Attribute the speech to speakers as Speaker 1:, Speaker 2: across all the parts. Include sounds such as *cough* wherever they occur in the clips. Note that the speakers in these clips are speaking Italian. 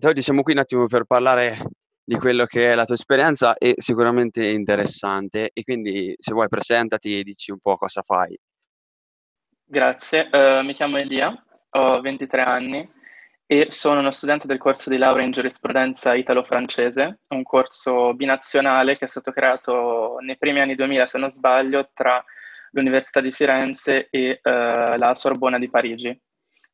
Speaker 1: Oggi siamo qui un attimo per parlare di quello che è la tua esperienza e sicuramente interessante e quindi se vuoi presentati e dici un po' cosa fai.
Speaker 2: Grazie, uh, mi chiamo Elia, ho 23 anni e sono uno studente del corso di laurea in giurisprudenza italo-francese, un corso binazionale che è stato creato nei primi anni 2000, se non sbaglio, tra l'Università di Firenze e uh, la Sorbona di Parigi.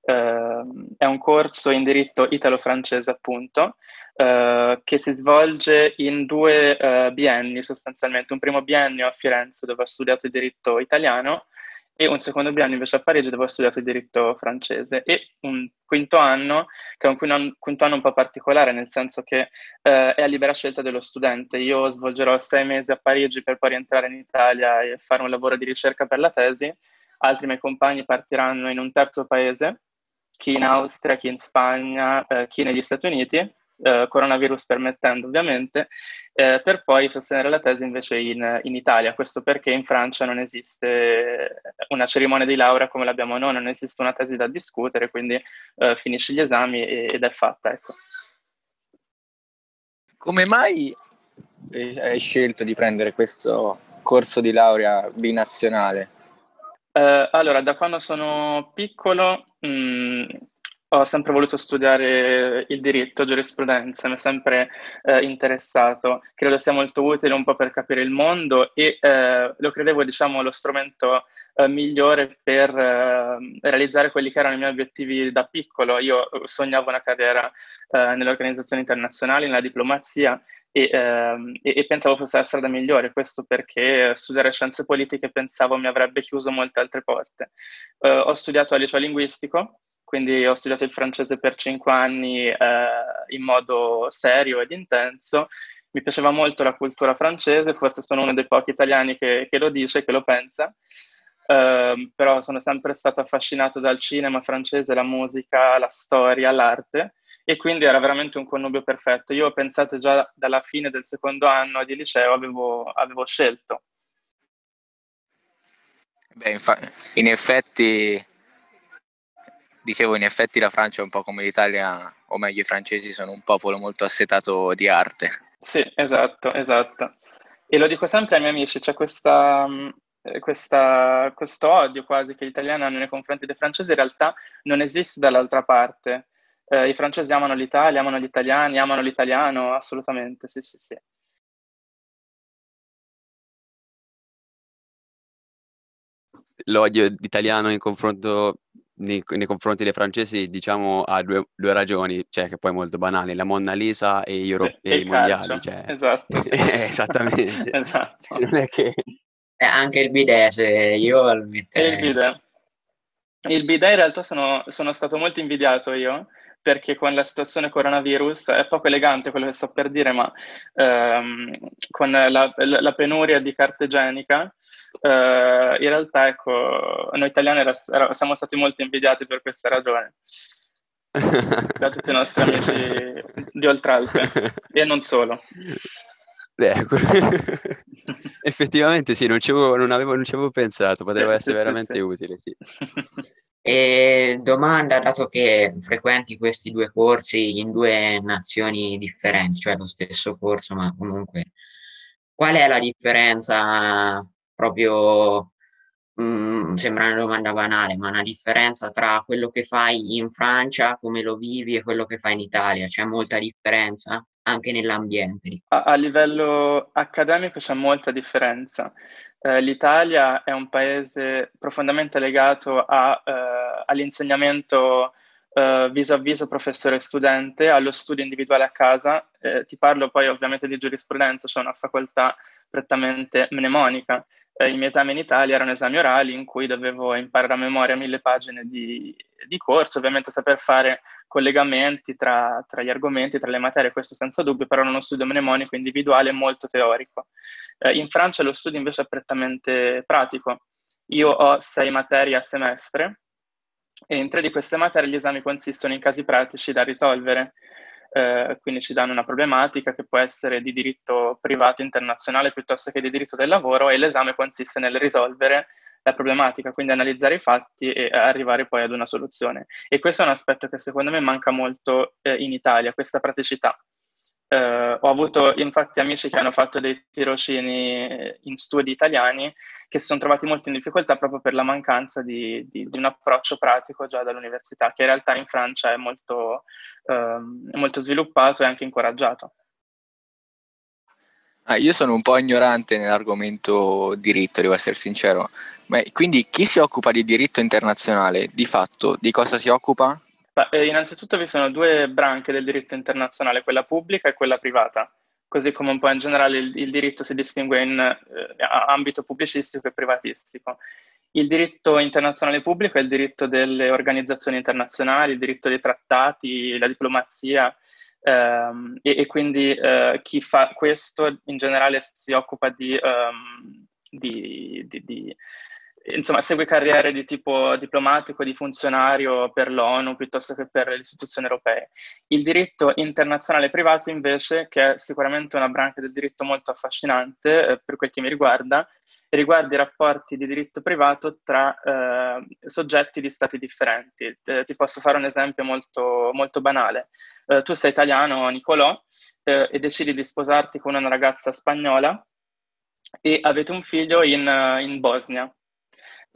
Speaker 2: Uh, è un corso in diritto italo-francese, appunto, uh, che si svolge in due uh, bienni sostanzialmente. Un primo biennio a Firenze, dove ho studiato il diritto italiano, e un secondo biennio invece a Parigi, dove ho studiato il diritto francese. E un quinto anno, che è un quinto anno un po' particolare, nel senso che è a libera scelta dello studente. Io svolgerò sei mesi a Parigi per poi rientrare in Italia e fare un lavoro di ricerca per la tesi. Altri miei compagni partiranno in un terzo paese chi in Austria, chi in Spagna, eh, chi negli Stati Uniti, eh, coronavirus permettendo ovviamente, eh, per poi sostenere la tesi invece in, in, Italia. Questo perché in Francia non esiste una cerimonia di laurea come l'abbiamo noi, non esiste una tesi da discutere, quindi eh, finisci gli esami ed è fatta. Ecco.
Speaker 3: Come mai hai scelto di prendere questo corso di laurea binazionale?
Speaker 2: Eh, allora, da quando sono piccolo mh, mm, ho sempre voluto studiare il diritto, giurisprudenza, mi è sempre eh, interessato. Credo sia molto utile un po' per capire il mondo e eh, lo credevo, diciamo, lo strumento eh, migliore per eh, realizzare quelli che erano i miei obiettivi da piccolo. Io sognavo una carriera eh, nelle organizzazioni internazionali, nella diplomazia e, ehm, e, e, pensavo fosse la strada migliore, questo perché studiare scienze politiche pensavo mi avrebbe chiuso molte altre porte. Uh, ho studiato al liceo linguistico, quindi ho studiato il francese per cinque anni uh, in modo serio ed intenso. Mi piaceva molto la cultura francese, forse sono uno dei pochi italiani che, che lo dice, che lo pensa. Uh, però sono sempre stato affascinato dal cinema francese, la musica, la storia, l'arte e quindi era veramente un connubio perfetto. Io ho pensato già dalla fine del secondo anno di liceo avevo, avevo scelto.
Speaker 3: Beh, infa- in effetti, dicevo, in effetti la Francia è un po' come l'Italia, o meglio i francesi sono un popolo molto assetato di arte.
Speaker 2: Sì, esatto, esatto. E lo dico sempre ai miei amici, c'è questa, eh, questa, questo odio quasi che gli italiani hanno nei confronti dei francesi, in realtà non esiste dall'altra parte eh, i francesi amano l'Italia, amano gli italiani, amano l'italiano, assolutamente, sì, sì, sì.
Speaker 1: L'odio italiano in confronto, nei, nei, confronti dei francesi, diciamo, ha due, due, ragioni, cioè che poi è molto banale, la Monna Lisa e, gli Euro- sì, e i mondiali. Cioè,
Speaker 2: esatto, sì. *laughs*
Speaker 1: esattamente. *laughs*
Speaker 2: esatto.
Speaker 1: Non è che...
Speaker 4: Eh, anche il bidet, se io
Speaker 2: lo metterei... il bidet. Il bidet in realtà sono, sono stato molto invidiato io, perché con la situazione coronavirus è poco elegante quello che sto per dire, ma ehm, con la, la, penuria di carta igienica, eh, in realtà ecco, noi italiani era, era, siamo stati molto invidiati per questa ragione *laughs* da tutti i nostri amici di Oltralpe e non solo. *laughs*
Speaker 1: Beh, *laughs* effettivamente sì, non ci, avevo, non, avevo, non ci avevo pensato, poteva sì, essere sì, veramente sì, utile, sì. *laughs*
Speaker 4: E domanda, dato che frequenti questi due corsi in due nazioni differenti, cioè lo stesso corso, ma comunque, qual è la differenza proprio, mh, mm, sembra una domanda banale, ma una differenza tra quello che fai in Francia, come lo vivi, e quello che fai in Italia? C'è molta differenza? Anche nell'ambiente.
Speaker 2: A, a livello accademico c'è molta differenza. Eh, L'Italia è un paese profondamente legato a, eh, all'insegnamento eh, viso a viso professore e studente, allo studio individuale a casa. Eh, ti parlo poi ovviamente di giurisprudenza, cioè una facoltà prettamente mnemonica. Eh, I miei esami in Italia erano esami orali in cui dovevo imparare a memoria mille pagine di, di corso, ovviamente saper fare collegamenti tra, tra, gli argomenti, tra le materie, questo senza dubbio, però uno studio mnemonico individuale molto teorico. Eh, in Francia lo studio invece è prettamente pratico. Io ho sei materie a semestre e in tre di queste materie gli esami consistono in casi pratici da risolvere. Eh, quindi ci danno una problematica che può essere di diritto privato internazionale piuttosto che di diritto del lavoro e l'esame consiste nel risolvere la problematica, quindi analizzare i fatti e arrivare poi ad una soluzione. E questo è un aspetto che secondo me manca molto eh, in Italia, questa praticità. Eh, ho avuto infatti amici che hanno fatto dei tirocini in studi italiani che si sono trovati molto in difficoltà proprio per la mancanza di, di, di un approccio pratico già dall'università, che in realtà in Francia è molto, eh, molto sviluppato e anche incoraggiato.
Speaker 3: Ah, io sono un po' ignorante nell'argomento diritto, devo essere sincero. Ma quindi chi si occupa di diritto internazionale, di fatto, di cosa si occupa?
Speaker 2: Beh, eh, innanzitutto vi sono due branche del diritto internazionale, quella pubblica e quella privata, così come un po' in generale il, il diritto si distingue in eh, ambito pubblicistico e privatistico. Il diritto internazionale pubblico è il diritto delle organizzazioni internazionali, il diritto dei trattati, la diplomazia, Um, e, e, quindi uh, chi fa questo in generale si occupa di, um, di, di, di, insomma, segue carriere di tipo diplomatico, di funzionario per l'ONU piuttosto che per le istituzioni europee. Il diritto internazionale privato invece, che è sicuramente una branca del diritto molto affascinante eh, per quel che mi riguarda, riguarda i rapporti di diritto privato tra eh, soggetti di stati differenti. Eh, ti posso fare un esempio molto, molto banale. Eh, tu sei italiano, Nicolò, eh, e decidi di sposarti con una ragazza spagnola e avete un figlio in, in Bosnia.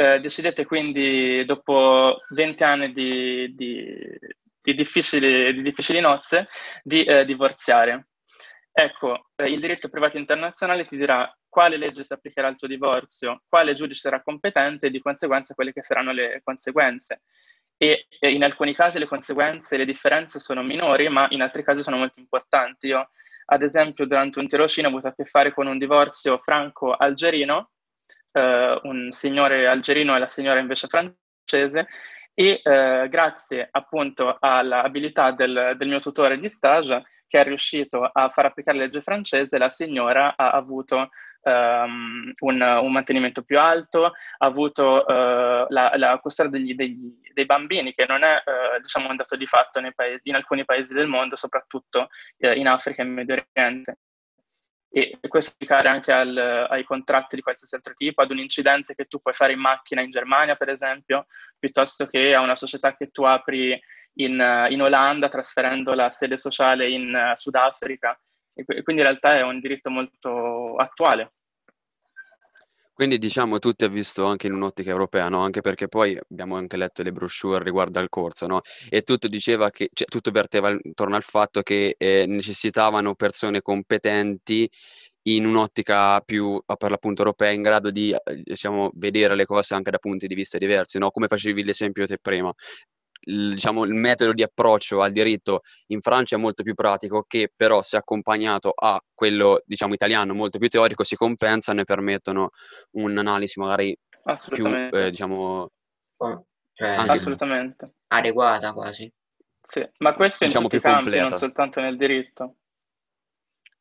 Speaker 2: Eh, decidete quindi, dopo 20 anni di, di, di, difficili, di difficili, nozze, di eh, divorziare. Ecco, il diritto privato internazionale ti dirà quale legge si applicherà al tuo divorzio, quale giudice sarà competente e di conseguenza quelle che saranno le conseguenze. E, e in alcuni casi le conseguenze e le differenze sono minori, ma in altri casi sono molto importanti. Io, ad esempio, durante un tirocinio ho avuto a che fare con un divorzio franco-algerino, eh, un signore algerino e la signora invece francese, e eh, grazie appunto all'abilità del, del, mio tutore di stage che è riuscito a far applicare la legge francese, la signora ha avuto um, un, un, mantenimento più alto, ha avuto uh, la, la custodia degli, degli, dei bambini, che non è uh, diciamo un dato di fatto paesi, in alcuni paesi del mondo, soprattutto uh, in Africa e in Medio Oriente. E questo applicare anche al, ai contratti di qualsiasi altro tipo, ad un incidente che tu puoi fare in macchina in Germania, per esempio, piuttosto che a una società che tu apri in, in Olanda, trasferendo la sede sociale in Sudafrica e quindi in realtà è un diritto molto attuale.
Speaker 1: Quindi diciamo tutti ha visto anche in un'ottica europea, no? Anche perché poi abbiamo anche letto le brochure riguardo al corso, no? E tutto diceva che, cioè, tutto verteva intorno al fatto che eh, necessitavano persone competenti in un'ottica più per l'appunto europea in grado di diciamo, vedere le cose anche da punti di vista diversi, no? come facevi l'esempio te prima il, diciamo, il metodo di approccio al diritto in Francia è molto più pratico, che però se accompagnato a quello diciamo, italiano molto più teorico si compensano e permettono un'analisi magari più eh, diciamo,
Speaker 4: oh, cioè, assolutamente adeguata quasi.
Speaker 2: Sì, ma questo diciamo in tutti i campi, completa. non soltanto nel diritto.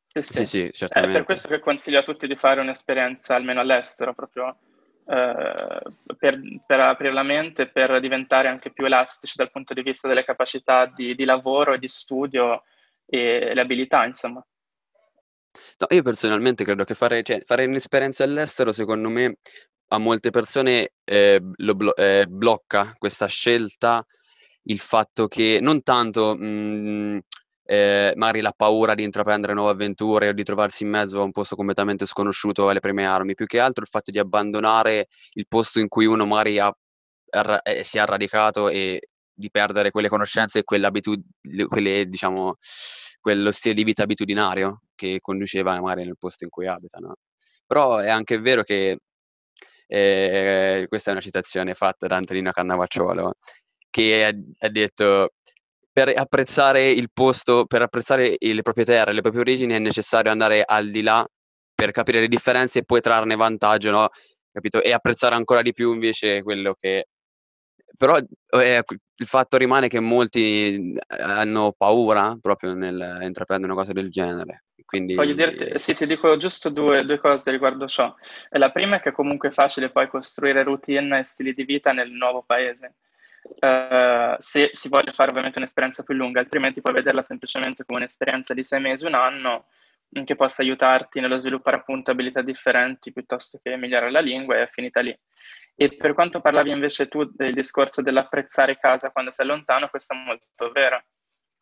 Speaker 1: Sì, sì, sì, sì certamente.
Speaker 2: È per questo che consiglio a tutti di fare un'esperienza almeno all'estero, proprio eh, per, per, aprire la mente per diventare anche più elastici dal punto di vista delle capacità di, di lavoro e di studio e le abilità, insomma.
Speaker 1: No, io personalmente credo che fare, cioè, fare un'esperienza all'estero, secondo me, a molte persone eh, blo- eh, blocca questa scelta il fatto che non tanto mh, mhmm, eh, magari la paura di intraprendere nuove avventure o di trovarsi in mezzo a un posto completamente sconosciuto alle prime armi, più che altro il fatto di abbandonare il posto in cui uno magari ha, ha, eh, si è radicato e di perdere quelle conoscenze e quelle, diciamo, quello stile di vita abitudinario che conduceva magari nel posto in cui abita. No? Però è anche vero che eh, questa è una citazione fatta da Antonino Cannavacciolo che ha detto per apprezzare il posto, per apprezzare le proprie terre, le proprie origini è necessario andare al di là per capire le differenze e poi trarne vantaggio, no? Capito? E apprezzare ancora di più invece quello che... Però eh, il fatto rimane che molti eh, hanno paura proprio nel intraprendere una cosa del genere. Quindi...
Speaker 2: Voglio dirti, sì, ti dico giusto due, due cose riguardo ciò. La prima è che comunque è facile poi costruire routine e stili di vita nel nuovo paese Uh, se si vuole fare ovviamente un'esperienza più lunga, altrimenti puoi vederla semplicemente come un'esperienza di sei mesi, un anno, che possa aiutarti nello sviluppare appunto abilità differenti piuttosto che migliorare la lingua e è finita lì. E per quanto parlavi invece tu del discorso dell'apprezzare casa quando sei lontano, questo è molto vero.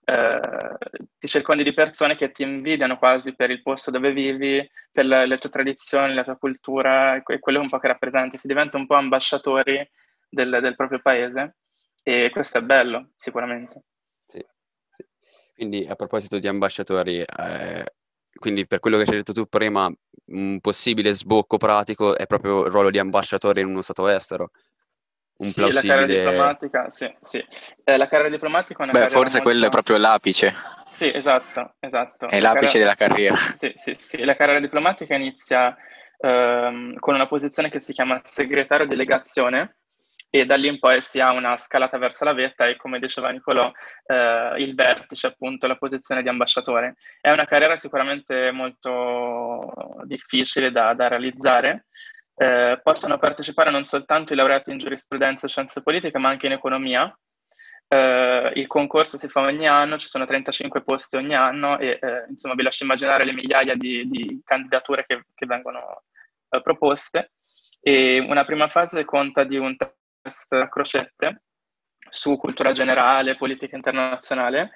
Speaker 2: Eh, ti circondi di persone che ti invidiano quasi per il posto dove vivi, per le, le tue tradizioni, la tua cultura, e quello un po' che rappresenti. Si diventa un po' ambasciatori del, del proprio paese e questo è bello, sicuramente.
Speaker 1: Sì, sì. Quindi a proposito di ambasciatori, eh, quindi per quello che ci hai detto tu prima, un possibile sbocco pratico è proprio il ruolo di ambasciatore in uno stato estero.
Speaker 2: Un sì, plausibile... la carriera diplomatica, sì, sì. Eh, la carriera diplomatica è una
Speaker 3: Beh, forse
Speaker 2: molto...
Speaker 3: quello è proprio l'apice.
Speaker 2: Sì, esatto, esatto.
Speaker 3: È la l'apice carriera... della carriera.
Speaker 2: Sì, sì, sì. La carriera diplomatica inizia ehm, con una posizione che si chiama segretario delegazione, e da lì in poi si ha una scalata verso la vetta e come diceva Nicolò eh, il vertice appunto la posizione di ambasciatore. È una carriera sicuramente molto difficile da, da realizzare. Eh, possono partecipare non soltanto i laureati in giurisprudenza e scienze politiche ma anche in economia. Eh, il concorso si fa ogni anno, ci sono 35 posti ogni anno e eh, insomma vi lascio immaginare le migliaia di, di candidature che, che vengono eh, proposte. E una prima fase conta di un a crocette su cultura generale, politica internazionale.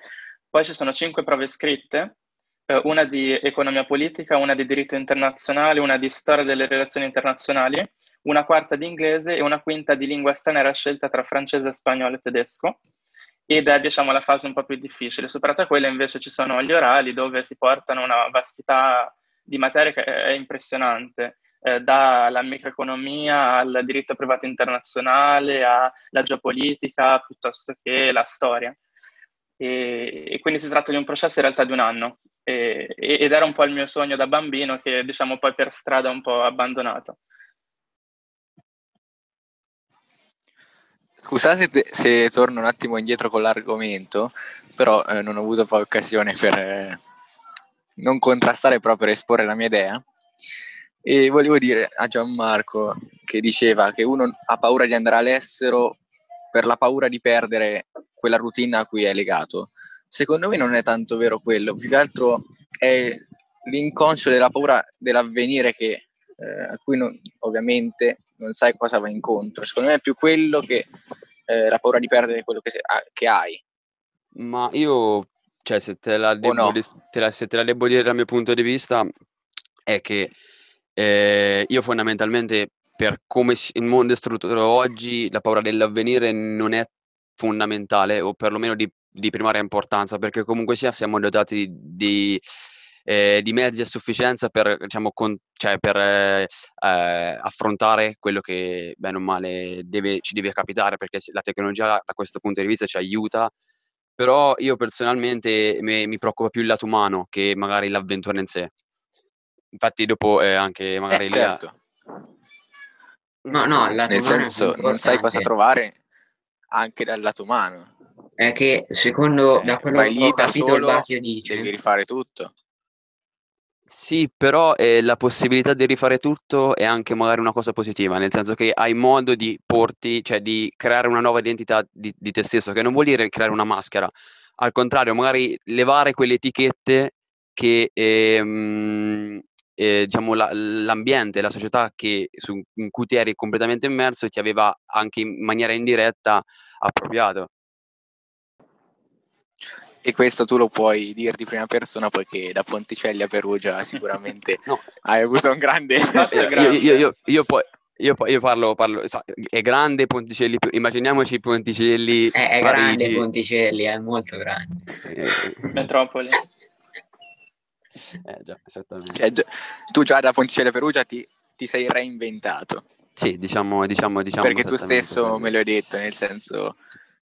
Speaker 2: Poi ci sono cinque prove scritte, eh, una di economia politica, una di diritto internazionale, una di storia delle relazioni internazionali, una quarta di inglese e una quinta di lingua straniera scelta tra francese, spagnolo e tedesco. Ed è diciamo la fase un po' più difficile. Superata quella invece ci sono gli orali dove si portano una vastità di materie che è impressionante eh, dalla microeconomia al diritto privato internazionale, alla geopolitica, piuttosto che la storia. E, e, quindi si tratta di un processo in realtà di un anno e, ed era un po' il mio sogno da bambino che diciamo poi per strada un po' abbandonato.
Speaker 3: Scusate se, se torno un attimo indietro con l'argomento, però eh, non ho avuto poi occasione per eh, non contrastare proprio per esporre la mia idea. E volevo dire a Gianmarco che diceva che uno ha paura di andare all'estero per la paura di perdere quella routine a cui è legato. Secondo me non è tanto vero quello, più che altro è l'inconscio della paura dell'avvenire che, eh, a cui non, ovviamente non sai cosa va incontro. Secondo me è più quello che eh, la paura di perdere quello che, se, che hai.
Speaker 1: Ma io, cioè, se te la, devo, no? te la, se te la devo dire dal mio punto di vista, è che eh, io fondamentalmente, per come il mondo è strutturato oggi, la paura dell'avvenire non è fondamentale, o perlomeno di, di primaria importanza, perché comunque sia siamo dotati di, eh, di mezzi a sufficienza per, diciamo, con, cioè per eh, eh, affrontare quello che bene o male deve, ci deve capitare, perché la tecnologia da questo punto di vista ci aiuta, però io personalmente mi, mi preoccupa più il lato umano che magari l'avventura in sé. Infatti dopo eh, anche magari
Speaker 3: eh, certo.
Speaker 4: No, no,
Speaker 3: nel senso non sai cosa trovare anche dal lato umano.
Speaker 4: È che secondo
Speaker 3: eh,
Speaker 4: da quello che ho capito il Bacchio
Speaker 3: dice devi rifare tutto.
Speaker 1: Sì, però eh, la possibilità di rifare tutto è anche magari una cosa positiva, nel senso che hai modo di porti, cioè di creare una nuova identità di, di te stesso, che non vuol dire creare una maschera, al contrario, magari levare quelle etichette che ehm, eh, diciamo, la, l'ambiente, la società che, su, in cui ti eri completamente immerso ti aveva anche in maniera indiretta appropriato.
Speaker 3: E questo tu lo puoi dire di prima persona poiché da Ponticelli a Perugia sicuramente *laughs* no. hai avuto un grande... *laughs*
Speaker 1: io, io, io, io, poi... Io, io parlo, parlo, è grande Ponticelli, immaginiamoci Ponticelli.
Speaker 4: È, è grande Ponticelli, è molto grande.
Speaker 2: Metropoli.
Speaker 1: Eh, già, esattamente.
Speaker 3: Cioè, tu già da Ponticelli Perugia ti, ti sei reinventato.
Speaker 1: Sì, diciamo, diciamo, diciamo
Speaker 3: Perché tu stesso me lo hai detto, nel senso,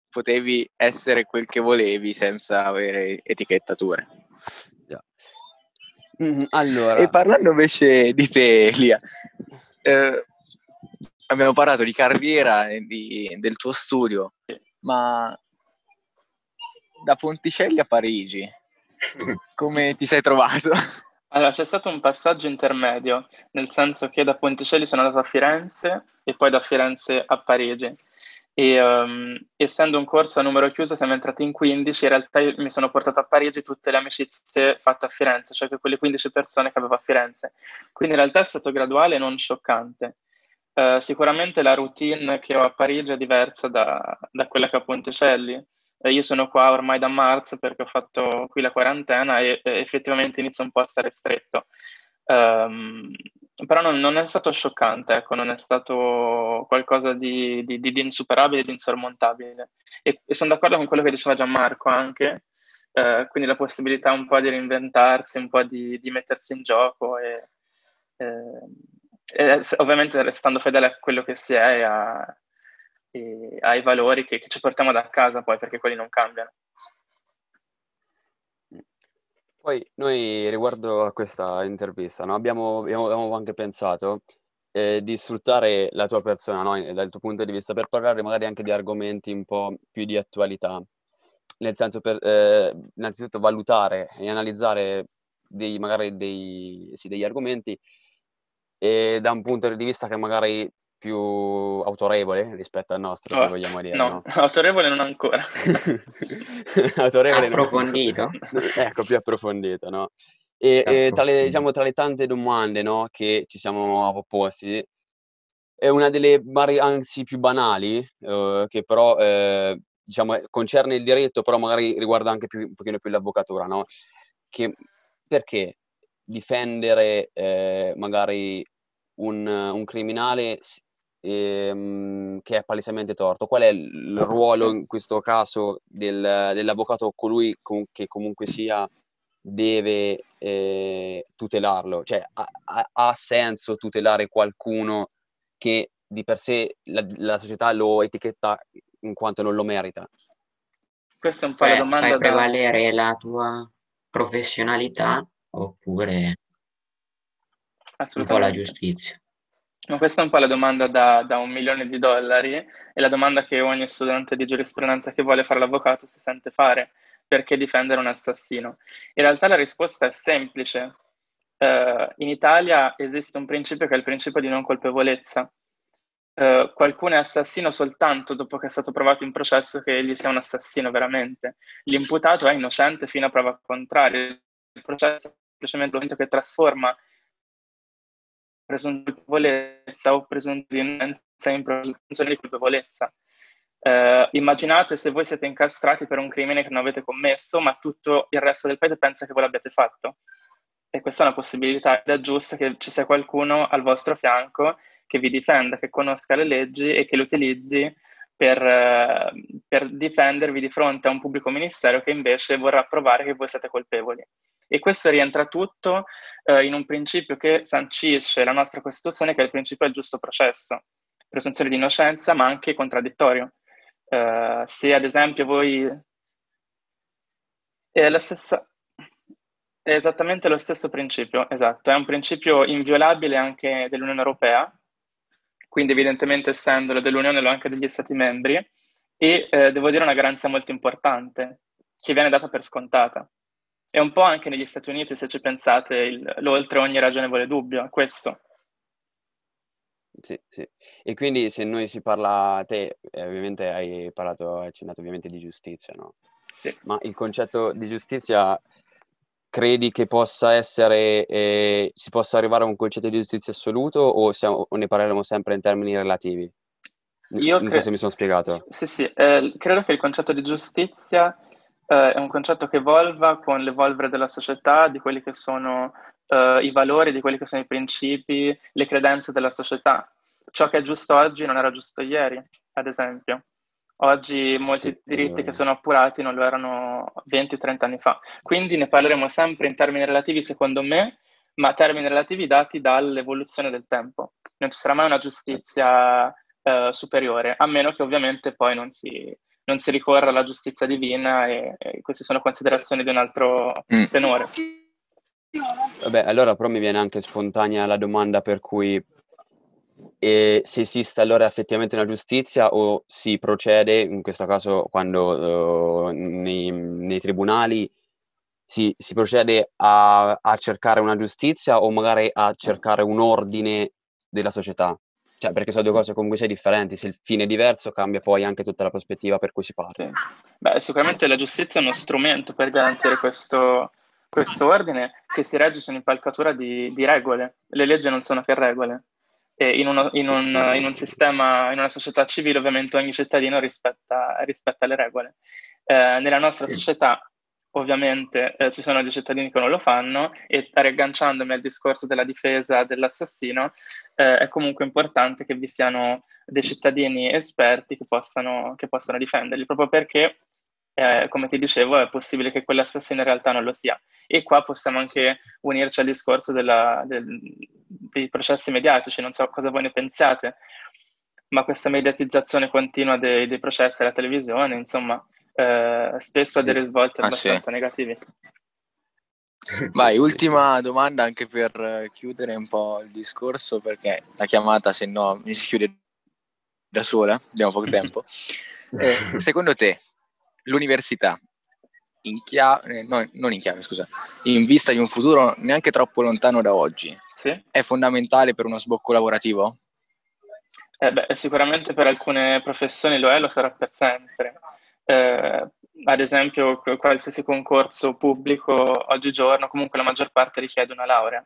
Speaker 3: potevi essere quel che volevi senza avere etichettature.
Speaker 1: Mm, allora.
Speaker 3: E parlando invece di te, Elia, eh, abbiamo parlato di carriera e di, del tuo studio, ma da Ponticelli a Parigi, *laughs* come ti sei trovato?
Speaker 2: Allora, c'è stato un passaggio intermedio, nel senso che da Ponticelli sono andato a Firenze e poi da Firenze a Parigi. E um, essendo un corso a numero chiuso, siamo entrati in 15. In realtà mi sono portato a Parigi tutte le amicizie fatte a Firenze, cioè quelle 15 persone che avevo a Firenze. Quindi in realtà è stato graduale e non scioccante. Uh, sicuramente la routine che ho a Parigi è diversa da, da quella che ho a Ponticelli. Uh, io sono qua ormai da marzo perché ho fatto qui la quarantena e, e effettivamente inizia un po' a stare stretto. Um, però non, non, è stato scioccante, ecco, non è stato qualcosa di, di, di insuperabile, di insormontabile. E, e, sono d'accordo con quello che diceva Gianmarco anche, eh, quindi la possibilità un po' di reinventarsi, un po' di, di mettersi in gioco e, eh, e, ovviamente restando fedele a quello che si è e, a, e ai valori che, che ci portiamo da casa poi, perché quelli non cambiano.
Speaker 1: Poi noi riguardo a questa intervista, no, abbiamo, abbiamo anche pensato eh, di sfruttare la tua persona, no, dal tuo punto di vista, per parlare magari anche di argomenti un po' più di attualità, nel senso per eh, innanzitutto valutare e analizzare dei, magari dei, sì, degli argomenti da un punto di vista che magari più autorevole rispetto al nostro, oh, se vogliamo dire.
Speaker 2: No, no? *laughs* autorevole non ancora. *laughs*
Speaker 4: autorevole approfondito.
Speaker 1: Non... *laughs* ecco, più approfondito, no? E, e tra, le, diciamo, tra, le, tante domande no, che ci siamo posti, è una delle anzi più banali, eh, che però eh, diciamo, concerne il diritto, però magari riguarda anche più, un pochino più l'avvocatura, no? Che, perché difendere eh, magari un, un criminale ehm, che è palesemente torto? Qual è il ruolo in questo caso del, dell'avvocato, colui com- che comunque sia deve eh, tutelarlo? Cioè ha, ha, ha, senso tutelare qualcuno che di per sé la, la, società lo etichetta in quanto non lo merita?
Speaker 2: Questa è un po' cioè, la domanda.
Speaker 4: Fai prevalere da... la tua professionalità oppure un po' la giustizia?
Speaker 2: Ma questa è un po' la domanda da, da, un milione di dollari e la domanda che ogni studente di giurisprudenza che vuole fare l'avvocato si sente fare. Perché difendere un assassino? In realtà la risposta è semplice. Uh, in Italia esiste un principio che è il principio di non colpevolezza. Uh, qualcuno è assassino soltanto dopo che è stato provato in processo che egli sia un assassino veramente. L'imputato è innocente fino a prova contraria. Il processo è semplicemente il momento che trasforma presunzione di colpevolezza o presunzione di innocenza in presunzione di colpevolezza. Eh, immaginate se voi siete incastrati per un crimine che non avete commesso, ma tutto il resto del paese pensa che voi l'abbiate fatto. E questa è una possibilità ed è giusto che ci sia qualcuno al vostro fianco che vi difenda, che conosca le leggi e che le utilizzi per, eh, per difendervi di fronte a un pubblico ministero che invece vorrà provare che voi siete colpevoli. E questo rientra tutto eh, in un principio che sancisce la nostra Costituzione, che è il principio del giusto processo, presunzione di innocenza, ma anche contraddittorio. Eh, se ad esempio voi... È, stessa... è esattamente lo stesso principio, esatto, è un principio inviolabile anche dell'Unione Europea, quindi evidentemente essendolo dell'Unione lo anche degli Stati membri, e eh, devo dire una garanzia molto importante, che viene data per scontata. E un po' anche negli Stati Uniti, se ci pensate, il, l'oltre ogni ragionevole dubbio è questo.
Speaker 1: Sì, sì. E quindi se noi si parla, te eh, ovviamente hai parlato, hai accennato ovviamente di giustizia, no? Sì. Ma il concetto di giustizia credi che possa essere, eh, si possa arrivare a un concetto di giustizia assoluto o, siamo, o ne parleremo sempre in termini relativi? Io non cre- so se mi sono spiegato.
Speaker 2: Sì, sì, eh, credo che il concetto di giustizia eh, è un concetto che evolva con l'evolvere della società, di quelli che sono eh, i valori, di quelli che sono i principi, le credenze della società. Ciò che è giusto oggi non era giusto ieri, ad esempio. Oggi molti sì, diritti che sono appurati non lo erano 20 o 30 anni fa. Quindi ne parleremo sempre in termini relativi, secondo me, ma termini relativi dati dall'evoluzione del tempo. Non ci sarà mai una giustizia eh, superiore, a meno che ovviamente poi non si, non si ricorra alla giustizia divina e, e queste sono considerazioni di un altro mm. tenore.
Speaker 1: Vabbè, allora però mi viene anche spontanea la domanda per cui eh, se esiste allora effettivamente una giustizia o si procede, in questo caso quando uh, nei, nei, tribunali si, si procede a, a cercare una giustizia o magari a cercare un ordine della società? Cioè, perché sono due cose comunque sia differenti, se il fine è diverso cambia poi anche tutta la prospettiva per cui si parla. Sì.
Speaker 2: Beh, sicuramente la giustizia è uno strumento per garantire questo, questo ordine che si regge su un'impalcatura di, di regole. Le leggi non sono che regole. E in, uno, in, un, in, un, sistema, in una società civile, ovviamente ogni cittadino rispetta, rispetta le regole. Eh, nella nostra società, ovviamente, eh, ci sono dei cittadini che non lo fanno e riagganciandomi al discorso della difesa dell'assassino, eh, è comunque importante che vi siano dei cittadini esperti che possano, che possano difenderli, proprio perché eh, come ti dicevo, è possibile che quell'assassino in realtà non lo sia. E qua possiamo anche unirci al discorso della, del, dei processi mediatici, non so cosa voi ne pensiate, ma questa mediatizzazione continua dei, dei processi alla televisione, insomma, eh, spesso ha dei risvolti ah, abbastanza sì. negativi.
Speaker 3: Vai, ultima domanda anche per chiudere un po' il discorso, perché la chiamata se no mi si chiude da sola, abbiamo poco tempo. *laughs* Eh, secondo te, l'università, in chiave, eh, no, non in chiave, scusa, in vista di un futuro neanche troppo lontano da oggi,
Speaker 2: sì.
Speaker 3: è fondamentale per uno sbocco lavorativo?
Speaker 2: Eh beh, sicuramente per alcune professioni lo è, lo sarà per sempre. Eh, ad esempio, qualsiasi concorso pubblico oggigiorno, comunque la maggior parte richiede una laurea.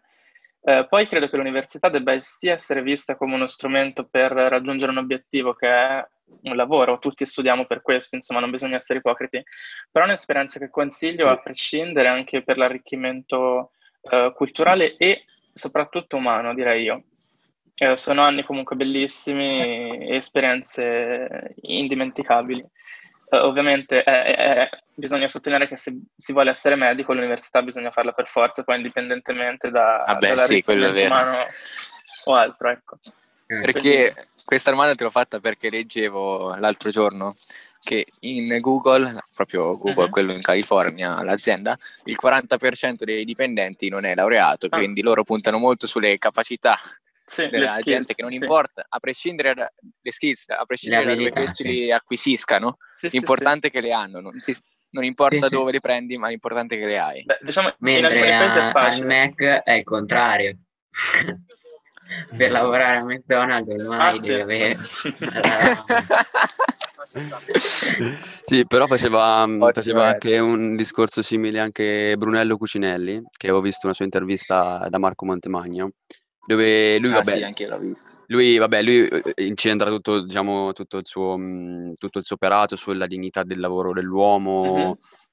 Speaker 2: Eh, poi credo che l'università debba sia essere vista come uno strumento per raggiungere un obiettivo che è un lavoro, tutti studiamo per questo, insomma non bisogna essere ipocriti, però è un'esperienza che consiglio sì. a prescindere anche per l'arricchimento eh, culturale e soprattutto umano, direi io. Eh, sono anni comunque bellissimi e esperienze indimenticabili. Uh, ovviamente eh, eh, bisogna sottolineare che se si vuole essere medico l'università bisogna farla per forza, poi indipendentemente da,
Speaker 3: ah beh, sì, umano
Speaker 2: o altro. Ecco.
Speaker 3: Perché Quindi, questa domanda te l'ho fatta perché leggevo l'altro giorno che in Google, proprio Google, uh-huh. quello in California, l'azienda, il 40% dei dipendenti non è laureato, ah. quindi loro puntano molto sulle capacità sì, della skills, gente che non sì. importa, a prescindere dalle skills, a prescindere da dove questi sì. li acquisiscano, sì, l'importante è che le hanno, non, si, non importa dove le prendi, ma l'importante è che le hai.
Speaker 2: Beh, diciamo,
Speaker 4: Mentre a, al Mac è il contrario. *laughs* per lavorare a McDonald's ormai ah, devi sì. avere *laughs*
Speaker 1: sì, però faceva, faceva anche un discorso simile anche Brunello Cucinelli, che avevo visto una sua intervista da Marco Montemagno, dove lui, ah, vabbè,
Speaker 3: sì, anche l'ho visto.
Speaker 1: Lui, vabbè, lui eh, incentra tutto, diciamo, tutto, il suo, tutto il suo operato sulla dignità del lavoro dell'uomo, mm-hmm.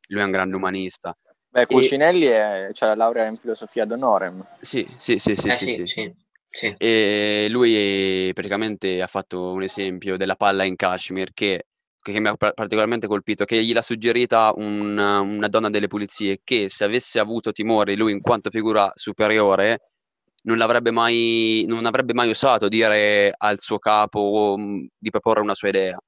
Speaker 1: lui è un grande umanista.
Speaker 3: Beh, Cucinelli e... ha la laurea in filosofia ad honorem.
Speaker 1: Sì, sì, sì, sì,
Speaker 4: eh,
Speaker 1: sì,
Speaker 4: sì, sì. Sì.
Speaker 1: E lui praticamente ha fatto un esempio della palla in Kashmir che, che mi ha particolarmente colpito, che gliel'ha suggerita un, una donna delle pulizie che se avesse avuto timore lui in quanto figura superiore non, l'avrebbe mai, non avrebbe mai osato dire al suo capo um, di proporre una sua idea.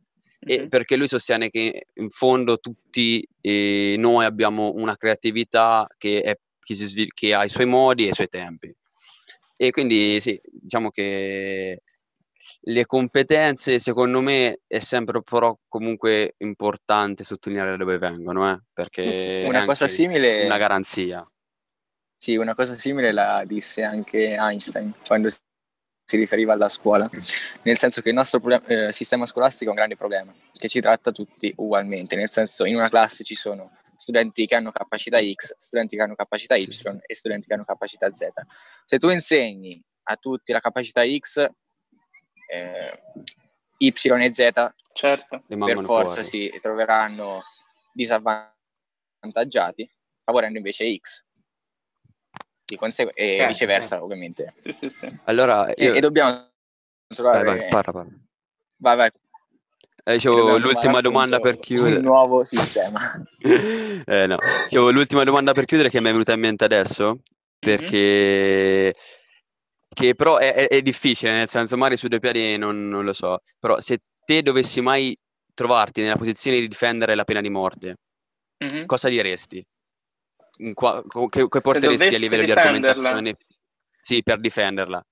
Speaker 1: E perché lui sostiene che in fondo tutti eh, noi abbiamo una creatività che, è, che, si, che ha i suoi modi e i suoi tempi. E quindi sì, diciamo che le competenze, secondo me, è sempre però comunque importante sottolineare da dove vengono, eh? perché sì, sì, sì.
Speaker 3: una cosa simile
Speaker 1: una garanzia.
Speaker 3: Sì, una cosa simile la disse anche Einstein quando si riferiva alla scuola, nel senso che il nostro problem- eh, sistema scolastico è un grande problema, che ci tratta tutti ugualmente, nel senso in una classe ci sono studenti che hanno capacità X, studenti che hanno capacità Y sì. e studenti che hanno capacità Z. Se tu insegni a tutti la capacità X, eh, Y e Z,
Speaker 2: certo.
Speaker 3: per forza fuori. si troveranno disavvantaggiati, favorendo invece X. Di consegu- e certo, viceversa, certo. ovviamente.
Speaker 2: Sì, sì, sì.
Speaker 1: Allora,
Speaker 3: io... e, e dobbiamo trovare...
Speaker 1: Vai, vai, parla, parla.
Speaker 3: Vai, vai.
Speaker 1: Eh, dicevo, l'ultima domanda per chiudere.
Speaker 3: Un nuovo sistema. *laughs*
Speaker 1: eh, no. dicevo, l'ultima domanda per chiudere che mi è venuta in mente adesso, perché... Mm-hmm. Che però è, è, è, difficile, nel senso, magari su due piedi non, non, lo so, però se te dovessi mai trovarti nella posizione di difendere la pena di morte, mm-hmm. cosa diresti? Qua, che, che porteresti a livello di argomentazione? Sì, per difenderla.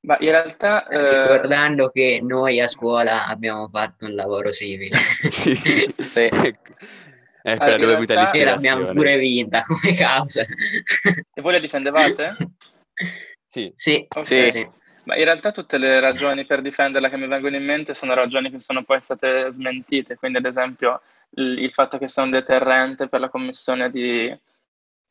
Speaker 2: Ma in realtà...
Speaker 4: Eh... Ricordando che noi a scuola abbiamo fatto un lavoro simile. *laughs*
Speaker 1: sì. sì. *laughs* Ecco, allora, dove realtà...
Speaker 4: E l'abbiamo pure vinta come causa.
Speaker 2: e voi la difendevate?
Speaker 1: sì.
Speaker 4: Sì.
Speaker 3: Okay. sì.
Speaker 2: Ma in realtà tutte le ragioni per difenderla che mi vengono in mente sono ragioni che sono poi state smentite, quindi ad esempio il, il fatto che sia un deterrente per la commissione di,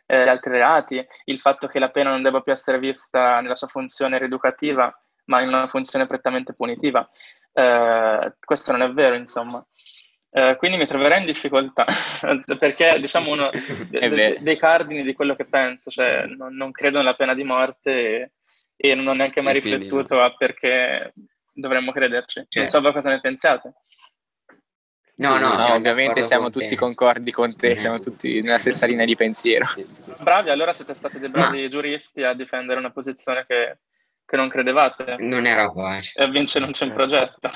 Speaker 2: eh, altri reati, il fatto che la pena non debba più essere vista nella sua funzione rieducativa, ma in una funzione prettamente punitiva. Eh, questo non è vero, insomma. Eh, quindi mi troverei in difficoltà *laughs* perché diciamo uno *laughs* de- de- dei cardini di quello che penso, cioè non, non credo nella pena di morte e, e non ho neanche mai riflettuto a perché dovremmo crederci. Non so voi cosa ne pensate.
Speaker 3: No, no, no ovviamente siamo tutti te. concordi con te, mm-hmm. siamo tutti nella stessa linea di pensiero.
Speaker 2: Bravi, allora siete stati dei bravi Ma... giuristi a difendere una posizione che, che non credevate.
Speaker 4: Non era facile.
Speaker 2: E vince non c'è in progetto.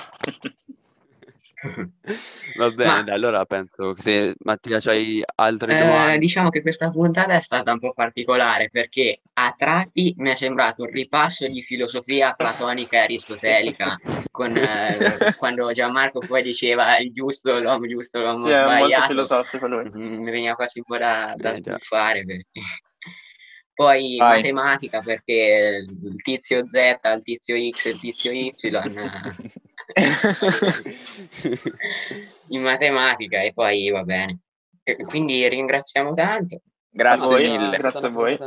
Speaker 1: Va bene, Ma, allora penso che se Mattia c'hai altre
Speaker 4: eh,
Speaker 1: domande.
Speaker 4: Diciamo che questa puntata è stata un po' particolare perché a tratti mi è sembrato un ripasso di filosofia platonica e *laughs* aristotelica con, eh, quando Gianmarco poi diceva il giusto, l'uomo giusto, l'uomo sì, sbagliato. È molto
Speaker 2: filosofico lui.
Speaker 4: Mm, mi veniva quasi un po' da, da eh, sbuffare perché... *laughs* Poi Vai. matematica perché il tizio Z, il tizio X e il tizio Y *laughs* *laughs* in matematica e poi va bene. Quindi ringraziamo tanto.
Speaker 3: Grazie mille.
Speaker 2: Grazie a voi.